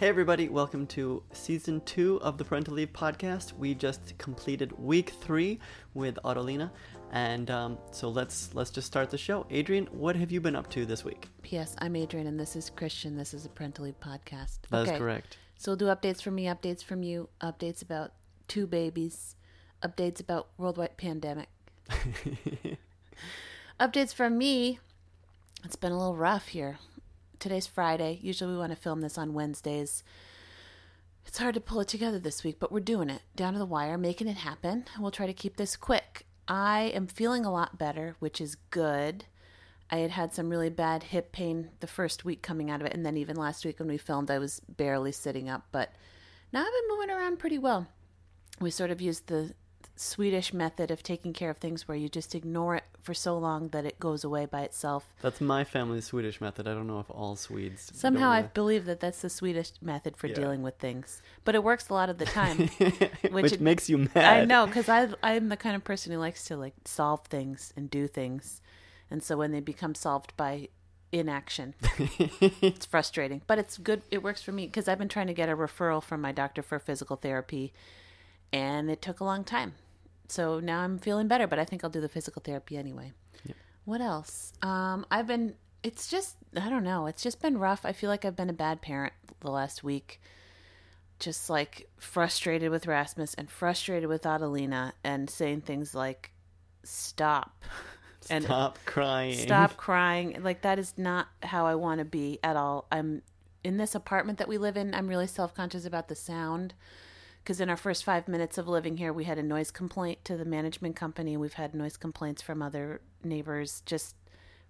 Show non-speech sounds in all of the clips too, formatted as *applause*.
Hey, everybody, welcome to season two of the Parental Leave podcast. We just completed week three with Autolina, and um, so let's let's just start the show. Adrian, what have you been up to this week? P.S. I'm Adrian, and this is Christian. This is a parental leave podcast. That is correct. So we'll do updates from me, updates from you, updates about two babies, updates about worldwide pandemic, *laughs* updates from me. It's been a little rough here. Today's Friday. Usually we want to film this on Wednesdays. It's hard to pull it together this week, but we're doing it down to the wire, making it happen. We'll try to keep this quick. I am feeling a lot better, which is good. I had had some really bad hip pain the first week coming out of it, and then even last week when we filmed, I was barely sitting up. But now I've been moving around pretty well. We sort of used the Swedish method of taking care of things where you just ignore it for so long that it goes away by itself. That's my family's Swedish method. I don't know if all Swedes. Somehow I believe that that's the Swedish method for Yeah. dealing with things, but it works a lot of the time. *laughs* which which, it- makes you mad. I know because I I'm the kind of person who likes to like solve things and do things, and so when they become solved by inaction, *laughs* it's frustrating. But it's good. It works for me because I've been trying to get a referral from my doctor for physical therapy, and it took a long time. So now I'm feeling better, but I think I'll do the physical therapy anyway. What else? Um, I've been. It's just I don't know. It's just been rough. I feel like I've been a bad parent the last week just like frustrated with Rasmus and frustrated with Adelina and saying things like stop *laughs* and Stop crying. stop *laughs* crying like that is not how I want to be at all. I'm in this apartment that we live in. I'm really self-conscious about the sound because in our first 5 minutes of living here we had a noise complaint to the management company. We've had noise complaints from other neighbors just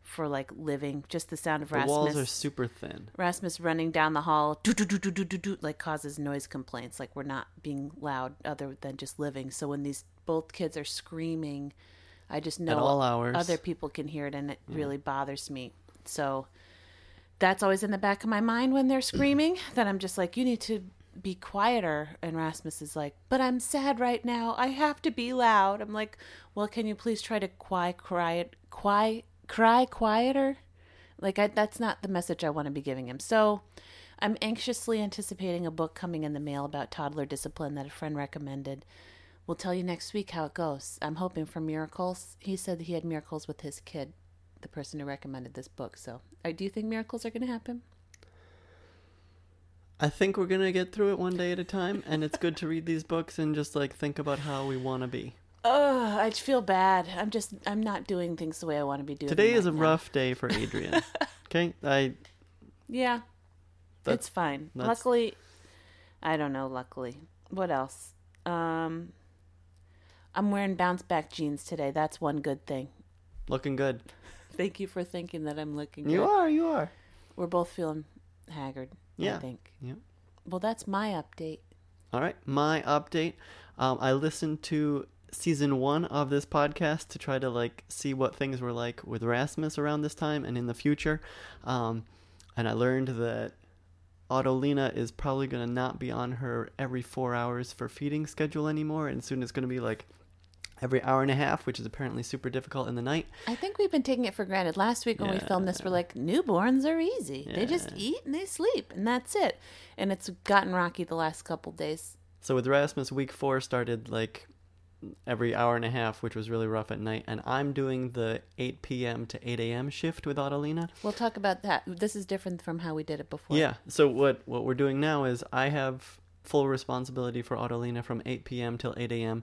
for like living just the sound of The Rasmus walls are super thin. Rasmus running down the hall, doo doo doo doo doo doo doo, like causes noise complaints. Like we're not being loud other than just living. So when these both kids are screaming, I just know all hours. other people can hear it, and it really bothers me. So that's always in the back of my mind when they're screaming. that I'm just like, you need to be quieter. And Rasmus is like, but I'm sad right now. I have to be loud. I'm like, well, can you please try to cry, quiet, cry, cry quieter? Like I, that's not the message I want to be giving him. So I'm anxiously anticipating a book coming in the mail about toddler discipline that a friend recommended. We'll tell you next week how it goes. I'm hoping for miracles. He said he had miracles with his kid, the person who recommended this book. So, do you think miracles are going to happen? I think we're gonna get through it one day at a time, and it's good to read these books and just like think about how we want to be. Oh, I feel bad. I'm just I'm not doing things the way I want to be doing. Today is a now. rough day for Adrian. *laughs* okay, I Yeah, That's- it's fine. that's- Luckily, I don't know. Luckily, what else? Um, I'm wearing bounce back jeans today. That's one good thing. looking good. *laughs* Thank you for thinking that I'm looking. Good. You good. are, you are. We're both feeling haggard. Yeah. I think. Yeah. Well, that's my update. All right, my update. Um, I listened to season one of this podcast to try to like see what things were like with Rasmus around this time and in the future, um, and I learned that Autolina is probably gonna not be on her every four hours for feeding schedule anymore, and soon it's gonna be like every hour and a half, which is apparently super difficult in the night. I think we've been taking it for granted. Last week when we filmed this, we're like, newborns are easy. They just eat and they sleep, and that's it. And it's gotten rocky the last couple days. So with Rasmus, week four started like every hour and a half, which was really rough at night. And I'm doing the 8 p.m. to 8 a.m. shift with Autolina. We'll talk about that. This is different from how we did it before. Yeah. So what what we're doing now is I have full responsibility for Autolina from 8 p.m. till 8 a.m.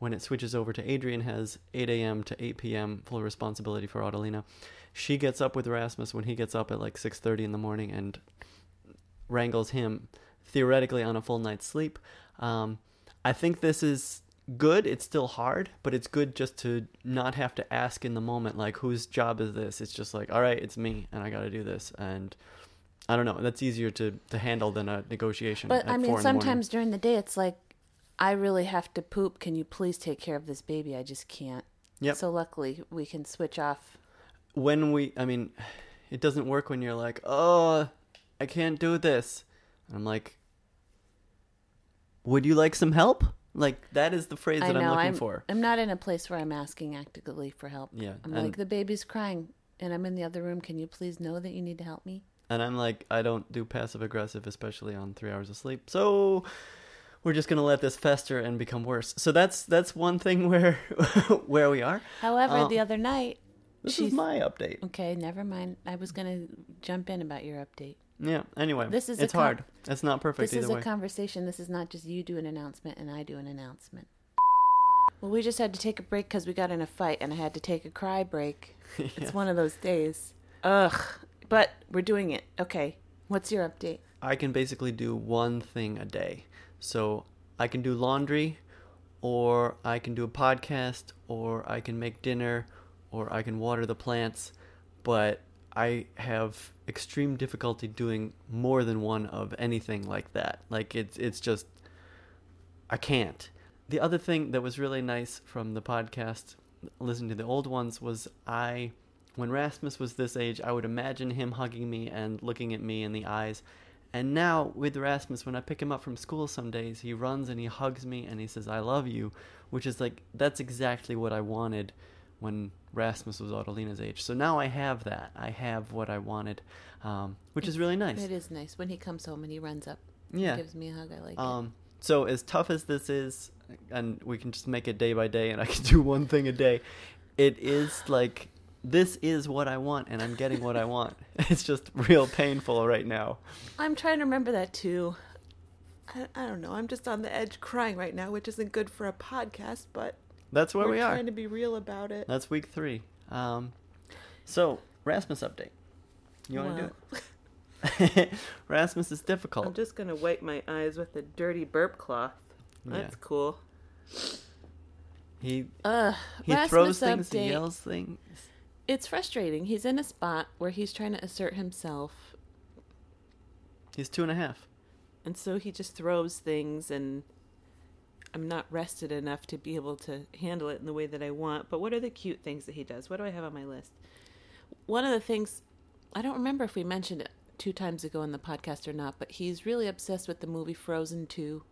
When it switches over to Adrian, has 8 a.m. to 8 p.m. full responsibility for Autolina. She gets up with Rasmus when he gets up at like 6:30 in the morning and wrangles him theoretically on a full night's sleep. Um, I think this is good. It's still hard, but it's good just to not have to ask in the moment, like, whose job is this? It's just like, all right, it's me, and I got to do this. And I don't know. That's easier to, to handle than a negotiation. But I mean, sometimes during the day, it's like, I really have to poop. Can you please take care of this baby? I just can't. Yep. So luckily, we can switch off. when we, I mean, *sighs* it doesn't work when you're like, oh, I can't do this. And I'm like, would you like some help? Like that is the phrase I that know. I'm looking I'm, for. I'm not in a place where I'm asking actively for help. Yeah, I'm and- like, the baby's crying, and I'm in the other room. Can you please know that you need to help me? And I'm like, I don't do passive aggressive, especially on three hours of sleep. So we're just gonna let this fester and become worse. So that's that's one thing *laughs* where where we are. However, Um, the other night, This she's is my update. okay. Never mind. I was gonna jump in about your update. Yeah. Anyway, This is it's com- hard. It's not perfect This is either a way. conversation. This is not just you do an announcement and I do an announcement. Well, we just had to take a break because we got in a fight, and I had to take a cry break. Yeah. *laughs* It's one of those days. Ugh. But we're doing it. Okay. What's your update? I can basically do one thing a day. So I can do laundry, or I can do a podcast, or I can make dinner, or I can water the plants. But I have extreme difficulty doing more than one of anything like that. Like it's it's just I can't. The other thing that was really nice from the podcast, listening to the old ones, was I, when Rasmus was this age, I would imagine him hugging me and looking at me in the eyes. And now with Rasmus, when I pick him up from school some days, he runs and he hugs me and he says, I love you, which is like, that's exactly what I wanted when Rasmus was Otolina's age. So now I have that. I have what I wanted, um, which is really nice. It is nice when he comes home and he runs up, Yeah. gives me a hug. I like it. Um, so as tough as this is, and we can just make it day by day, and I can *laughs* do one thing a day. It is like this is what I want, and I'm getting what I want. *laughs* It's just real painful right now. I'm trying to remember that too. I, I don't know. I'm just on the edge crying right now, which isn't good for a podcast, but That's where we're we are. trying to be real about it. That's week three. Um, so Rasmus update. You want to do it? *laughs* Rasmus is difficult. I'm just gonna wipe my eyes with a dirty burp cloth. That's Yeah. cool. He Ugh. he Rasmus throws things, he yells things. It's frustrating. He's in a spot where he's trying to assert himself, He's two and a half. and so he just throws things, and I'm not rested enough to be able to handle it in the way that I want. But what are the cute things that he does? What do I have on my list? One of the things, I don't remember if we mentioned it two times ago in the podcast or not, but he's really obsessed with the movie Frozen 2.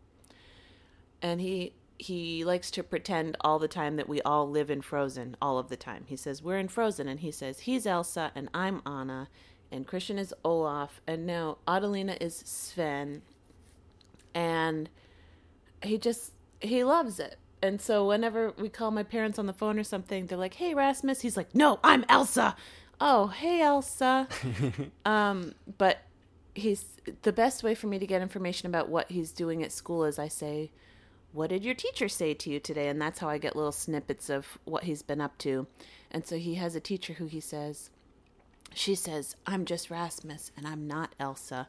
And he he likes to pretend all the time that we all live in Frozen all of the time. He says we're in Frozen and he says he's Elsa and I'm Anna and Christian is Olaf and now Adelina is Sven and he just he loves it. And so whenever we call my parents on the phone or something, they're like, "Hey Rasmus," he's like, "No, I'm Elsa." Oh, hey Elsa. *laughs* um, but he's the best way for me to get information about what he's doing at school is I say, "What did your teacher say to you today?" And that's how I get little snippets of what he's been up to. And so he has a teacher who he says, she says, "I'm just Rasmus and I'm not Elsa."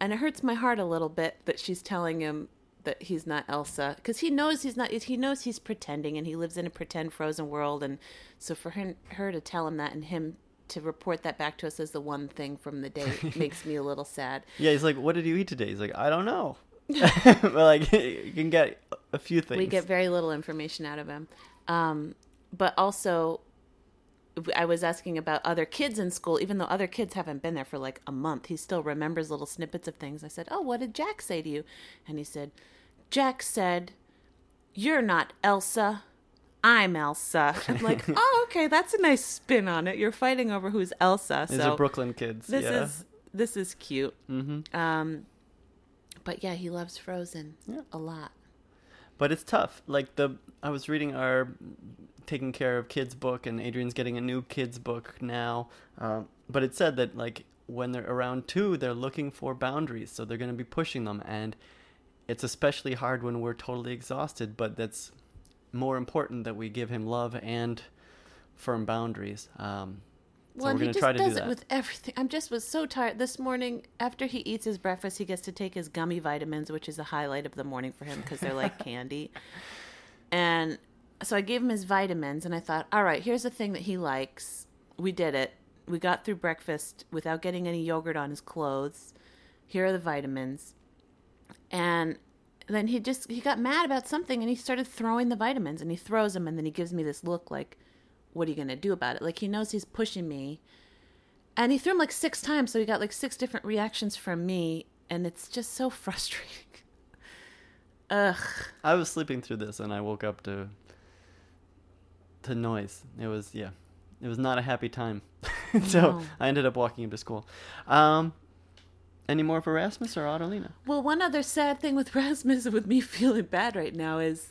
And it hurts my heart a little bit that she's telling him that he's not Elsa because he knows he's not he knows he's pretending and he lives in a pretend frozen world and so for her, her to tell him that and him to report that back to us as the one thing from the day *laughs* makes me a little sad. Yeah, he's like, "What did you eat today?" He's like, "I don't know." *laughs* but like, *laughs* you can get a few things. We get very little information out of him. Um, but also, I was asking about other kids in school, even though other kids haven't been there for like a month. He still remembers little snippets of things. I said, Oh, what did Jack say to you? And he said, Jack said, You're not Elsa. I'm Elsa. *laughs* I'm like, Oh, okay, that's a nice spin on it. You're fighting over who's Elsa. These are Brooklyn kids. this yeah. is this is cute. Mm-hmm. Um, but yeah, he loves Frozen Yeah. a lot. But it's tough. Like the I was reading our taking care of kids book, and Adrian's getting a new kids book now. Um, but it said that like when they're around two, they're looking for boundaries, so they're going to be pushing them, and it's especially hard when we're totally exhausted. But that's more important that we give him love and firm boundaries. Um, Well, and he just try to do does it with everything. I'm just was so tired this morning. After he eats his breakfast, he gets to take his gummy vitamins, which is a highlight of the morning for him because they're like *laughs* candy. And so I gave him his vitamins, and I thought, all right, here's the thing that he likes. We did it. We got through breakfast without getting any yogurt on his clothes. Here are the vitamins. And then he just he got mad about something, and he started throwing the vitamins, and he throws them, and then he gives me this look like what are you going to do about it? Like he knows he's pushing me. And he threw him like six times, so he got like six different reactions from me, and it's just so *laughs* frustrating. Ugh. I was sleeping through this and I woke up to to noise. It was yeah. It was not a happy time. *laughs* so No. I ended up walking him to school. Um Any more for Rasmus or Adelina? Well, one other sad thing with *laughs* Rasmus, with me feeling bad right now, is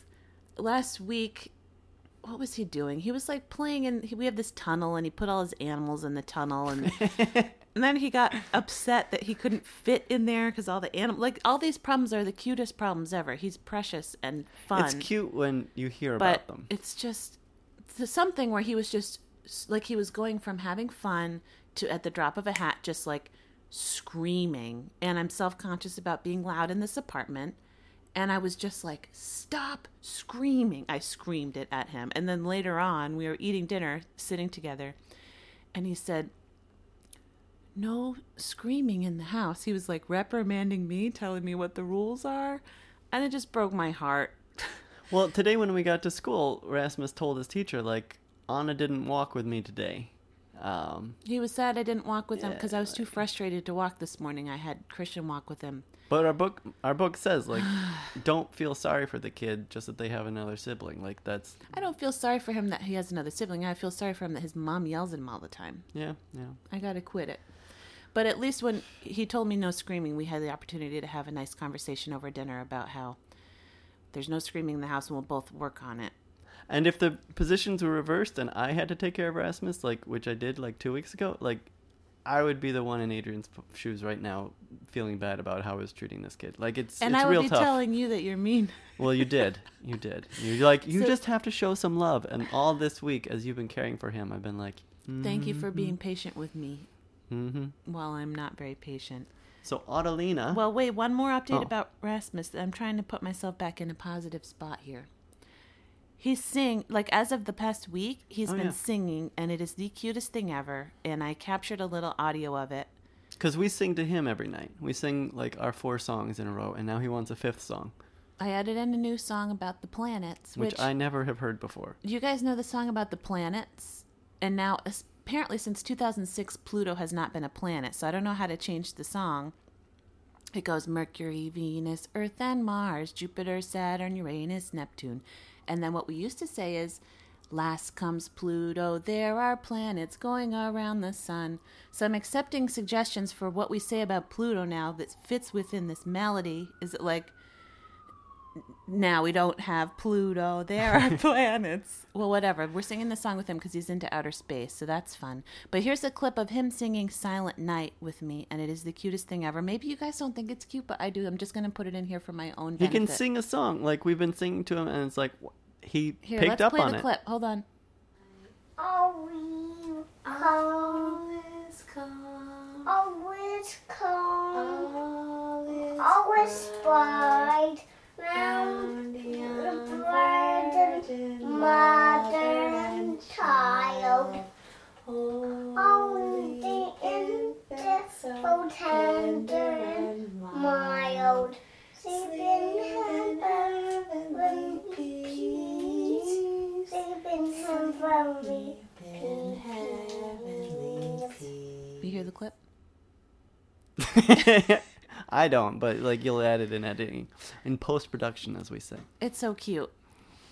last week. What was he doing? He was like playing in. We have this tunnel, and he put all his animals in the tunnel, and *laughs* and then he got upset that he couldn't fit in there because all the animal, like all these problems, are the cutest problems ever. He's precious and fun. It's cute when you hear about them. it's just it's something where he was just like he was going from having fun to at the drop of a hat just like screaming and i'm self-conscious about being loud in this apartment and i was just like stop screaming i screamed it at him and then later on we were eating dinner sitting together and he said no screaming in the house he was like reprimanding me telling me what the rules are and it just broke my heart *laughs* Well, today when we got to school, Rasmus told his teacher like Anna didn't walk with me today. Um, He was sad I didn't walk with him because I was too frustrated to walk this morning. I had Christian walk with him. But our book our book says like *sighs* don't feel sorry for the kid just that they have another sibling. Like that's I don't feel sorry for him that he has another sibling. I feel sorry for him that his mom yells at him all the time. yeah, yeah. I gotta quit it. But at least when he told me no screaming, we had the opportunity to have a nice conversation over dinner about how there's no screaming in the house and we'll both work on it. And if the positions were reversed and I had to take care of Rasmus, like which I did like two weeks ago, like I would be the one in Adrian's shoes right now, feeling bad about how I was treating this kid. Like it's And it's I would real be tough. telling you that you're mean. Well, you did, you did. You're like you So- just have to show some love. And all this week, as you've been caring for him, I've been like, Thank you for being patient with me hmm while I'm not very patient. So Adelina, Well, wait, one more update Oh. about Rasmus. I'm trying to put myself back in a positive spot here. He's sing like as of the past week, he's Oh, been yeah. singing and it is the cutest thing ever and I captured a little audio of it. because we sing to him every night. We sing like our four songs in a row, and now he wants a fifth song, I added in a new song about the planets, which, which, I never have heard before. you guys know the song about the planets and now apparently since 2006 Pluto has not been a planet, so I don't know how to change the song. It goes Mercury, Venus, Earth, and Mars, Jupiter, Saturn, Uranus, Neptune. And then what we used to say is, Last comes Pluto, there are planets going around the sun. So I'm accepting suggestions for what we say about Pluto now that fits within this melody. Is it like, now we don't have Pluto, there are *laughs* planets? Well, whatever. We're singing the song with him because he's into outer space, so that's fun. But here's a clip of him singing Silent Night with me, and it is the cutest thing ever. Maybe you guys don't think it's cute, but I do. I'm just going to put it in here for my own He can sing a song like we've been singing to him, and it's like he Here, picked let's up play on the it. clip. Hold on. Always calm, always calm, always spied round the bride and mother and child. Only in death so tender and mild. Sleep in heaven with peace. Sleep in heaven with peace. You hear the clip? *laughs* I don't, but like you'll add it in editing, in post production, as we say. It's so cute.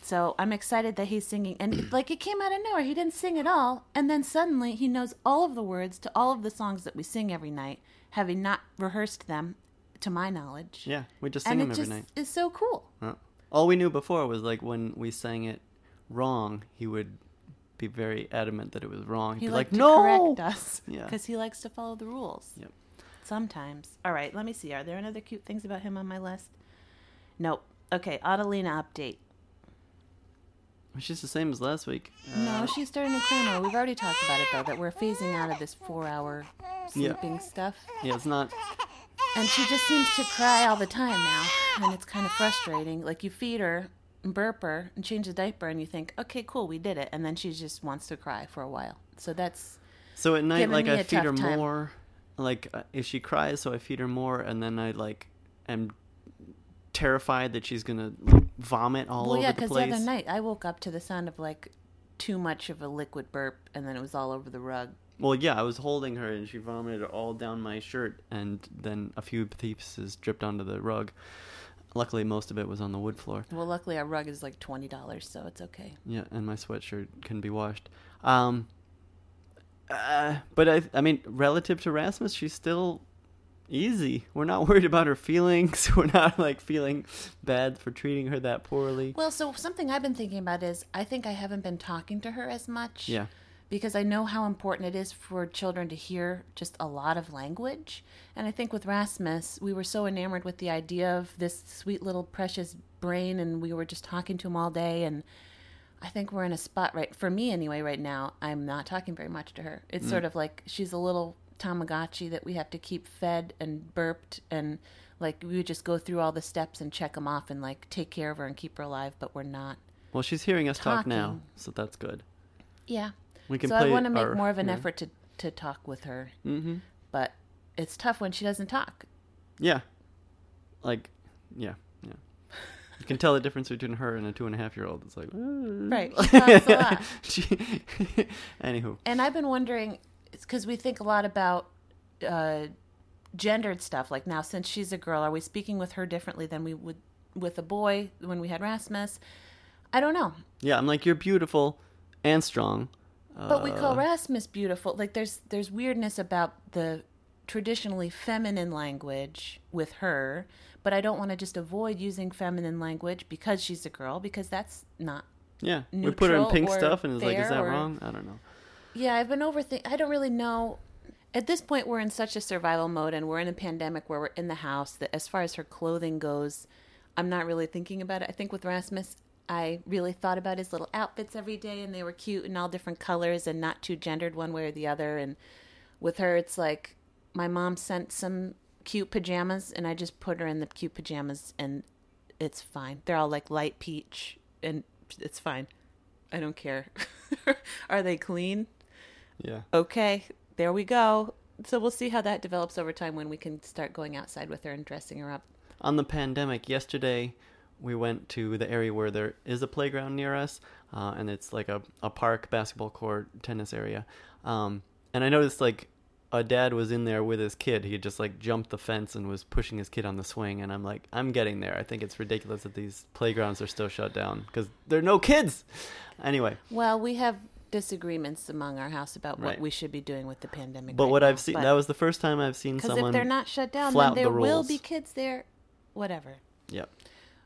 So I'm excited that he's singing, and *clears throat* like it came out of nowhere. He didn't sing at all, and then suddenly he knows all of the words to all of the songs that we sing every night, having not rehearsed them, to my knowledge. Yeah, we just sing and them every night. It's so cool. Yeah. All we knew before was like when we sang it wrong, he would be very adamant that it was wrong. He'd He be liked like, to "No." correct us Yeah. because he likes to follow the rules. Yep. Sometimes. All right, let me see. Are there any other cute things about him on my list? Nope. Okay, Adelina update. She's the same as last week. No, she's starting to cry more. We've already talked about it though, that we're phasing out of this four-hour Yeah. sleeping stuff. Yeah, it's not. And she just seems to cry all the time now, and it's kind of frustrating. Like you feed her, burp her, and change the diaper, and you think, okay, cool, we did it, and then she just wants to cry for a while. So that's So at night, like I feed her time. more. Like uh, if she cries, so I feed her more, and then I like am terrified that she's gonna like, vomit all well, over yeah. the Because the place. other night I woke up to the sound of like too much of a liquid burp, and then it was all over the rug. Well, yeah, I was holding her and she vomited all down my shirt, and then a few pieces dripped onto the rug. Luckily, most of it was on the wood floor. Well, luckily our rug is like twenty dollars, so it's okay. Yeah, and my sweatshirt can be washed. Um, uh, but I, I mean, relative to Rasmus, she's still easy. We're not *laughs* worried about her feelings. *laughs* We're not like feeling bad for treating her that poorly. Well, so something I've been thinking about is I think I haven't been talking to her as much. Yeah. Because I know how important it is for children to hear just a lot of language. And I think with Rasmus, we were so enamored with the idea of this sweet little precious brain, and we were just talking to him all day. And I think we're in a spot right, for me anyway, right now, I'm not talking very much to her. It's sort of like she's a little Tamagotchi that we have to keep fed and burped and like we would just go through all the steps and check them off and like take care of her and keep her alive, but we're not. Well, she's hearing us talk now, so that's good. Yeah. We can so I want to make our- more of an yeah. effort to to talk with her, Mm-hmm. but it's tough when she doesn't talk. Yeah. Like, yeah, yeah. *laughs* You can tell the difference between her and a two and a half year old. It's like, Right. *laughs* She talks a lot. *laughs* She, *laughs* anywho, And I've been wondering, because we think a lot about uh, gendered stuff. Like now, since she's a girl, are we speaking with her differently than we would with a boy when we had Rasmus? I don't know. yeah, I'm like, you're beautiful and strong. But we call Uh, Rasmus beautiful. Like there's there's weirdness about the traditionally feminine language with her, but I don't want to just avoid using feminine language because she's a girl because that's not. Yeah, we put her in pink stuff, and it's like, is that or- wrong? I don't know. Yeah, I've been overthink. I don't really know. At this point, we're in such a survival mode, and we're in a pandemic where we're in the house. That as far as her clothing goes, I'm not really thinking about it. I think with Rasmus, I really thought about his little outfits every day, and they were cute and all different colors and not too gendered one way or the other. And with her, it's like my mom sent some cute pajamas, and I just put her in the cute pajamas, and it's fine. They're all like light peach, and it's fine. I don't care. *laughs* Are they clean? Yeah. okay, there we go. So we'll see how that develops over time when we can start going outside with her and dressing her up. on the pandemic yesterday we went to the area where there is a playground near us uh, and it's like a, a park basketball court tennis area um, and i noticed like a dad was in there with his kid he had just like jumped the fence and was pushing his kid on the swing and i'm like i'm getting there i think it's ridiculous that these playgrounds are still shut down because there are no kids anyway Well, we have disagreements among our house about what Right. we should be doing with the pandemic. but right what now. i've seen that was the first time i've seen someone. because if they're not shut down, then there the will be kids there. Whatever. yep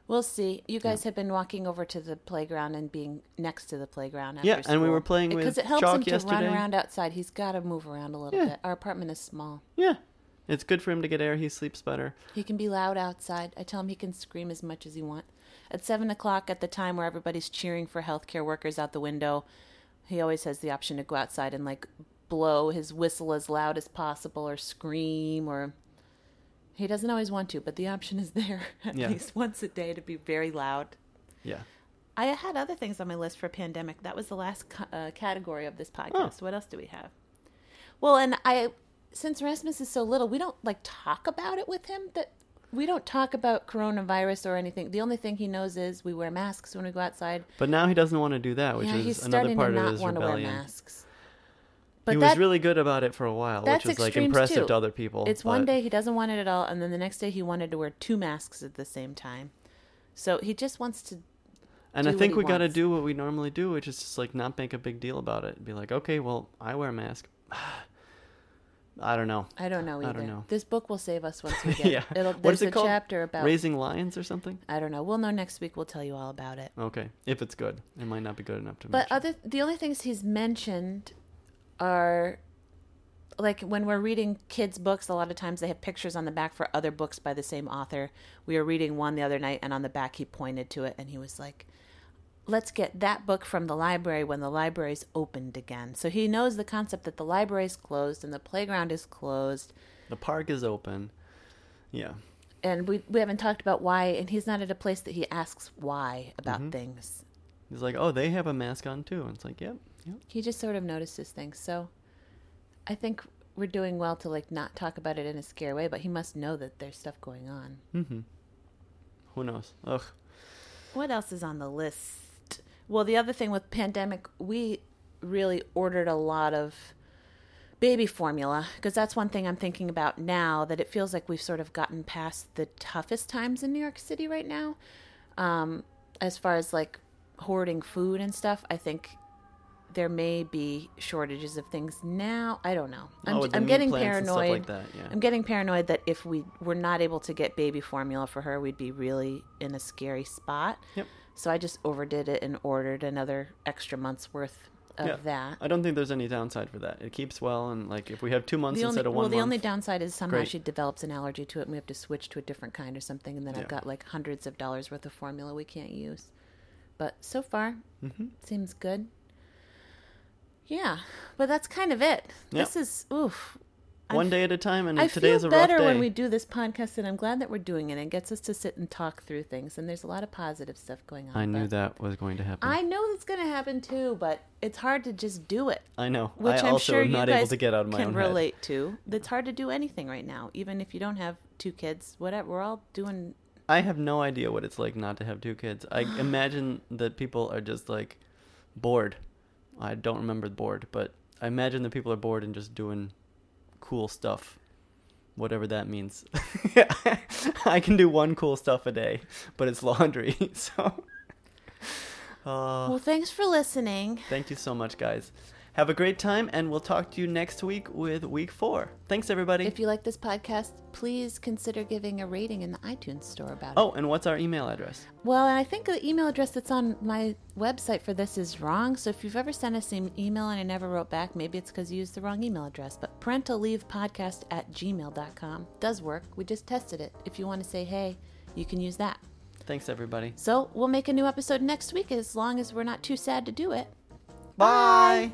We'll see. You guys have been walking over to the playground and being next to the playground. After Yeah, and we were playing with because it helps Chalk him to yesterday. run around outside. He's got to move around a little Yeah. bit. Our apartment is small. yeah it's good for him to get air he sleeps better He can be loud outside. I tell him he can scream as much as he wants. At seven o'clock, at the time where everybody's cheering for healthcare workers out the window, he always has the option to go outside and like blow his whistle as loud as possible or scream or. He doesn't always want to, but the option is there *laughs* at Yeah. least once a day to be very loud. yeah I had other things on my list for pandemic. That was the last ca- uh, category of this podcast. What else do we have? Well, and I, since Rasmus is so little, we don't like talk about it with him. That we don't talk about coronavirus or anything. The only thing he knows is we wear masks when we go outside. but now he doesn't want to do that which yeah, is he's another starting part to of not his want to wear rebellion masks. But he that, was really good about it for a while, which was like impressive too. to other people. It's one day he doesn't want it at all, and then the next day he wanted to wear two masks at the same time. So he just wants to and I think we got to do what we normally do, which is just like not make a big deal about it. Be like, okay, well, I wear a mask. *sighs* I don't know. I don't know either. I don't know. This book will save us once *laughs* we get Yeah. it. It'll, there's it a called? chapter about Raising lions or something? I don't know. We'll know next week. We'll tell you all about it. Okay, if it's good, it might not be good enough to. But mention. other the only things he's mentioned are like when we're reading kids' books. A lot of times they have pictures on the back for other books by the same author. We were reading one the other night, and on the back he pointed to it, and he was like. Let's get that book from the library when the library's opened again. So he knows the concept that the library's closed and the playground is closed. the park is open. Yeah, and we we haven't talked about why and he's not at a place that he asks why about Mm-hmm. things he's like, oh, they have a mask on too, and it's like, yep, yep. he just sort of notices things so i think we're doing well to like not talk about it in a scare way but he must know that there's stuff going on Mm-hmm. Who knows? Ugh. what else is on the list well the other thing with pandemic we really ordered a lot of baby formula because that's one thing i'm thinking about now that it feels like we've sort of gotten past the toughest times in new york city right now um, as far as like hoarding food and stuff i think there may be shortages of things now. I don't know. I'm, Oh, I'm getting plants and stuff paranoid. like that, yeah. I'm getting paranoid that if we were not able to get baby formula for her, we'd be really in a scary spot. Yep. So I just overdid it and ordered another extra month's worth of Yeah. that. I don't think there's any downside for that. It keeps well, and like if we have two months The only, instead of one well, the month, only downside is somehow Great. she develops an allergy to it, and we have to switch to a different kind or something, and then Yeah. I've got like hundreds of dollars worth of formula we can't use. But so far, Mhm. seems good. Yeah, but that's kind of it. Yep. This is oof. one I'm- day at a time, and I today feel is a rough better day. when we do this podcast, and I'm glad that we're doing it. It gets us to sit and talk through things, and there's a lot of positive stuff going on. I knew that was going to happen. I know it's going to happen too, but it's hard to just do it. I know. Which I am also sure am you not guys able to get out of my can own relate to. It's hard to do anything right now, even if you don't have two kids. Whatever, we're all doing. I have no idea what it's like not to have two kids. I *sighs* imagine that people are just like bored. I don't remember the bored, but I imagine the people are bored and just doing cool stuff, whatever that means. *laughs* I can do one cool stuff a day, but it's laundry. *laughs* so, uh, Well, thanks for listening. thank you so much, guys. Have a great time, and we'll talk to you next week with week four. Thanks, everybody. If you like this podcast, please consider giving a rating in the iTunes store about it. oh, and what's our email address? Well, I think the email address that's on my website for this is wrong. So if you've ever sent us an email and I never wrote back, maybe it's because you used the wrong email address. But parentalleavepodcast at gmail.com does work. We just tested it. If you want to say hey, you can use that. Thanks, everybody. So we'll make a new episode next week as long as we're not too sad to do it. Bye.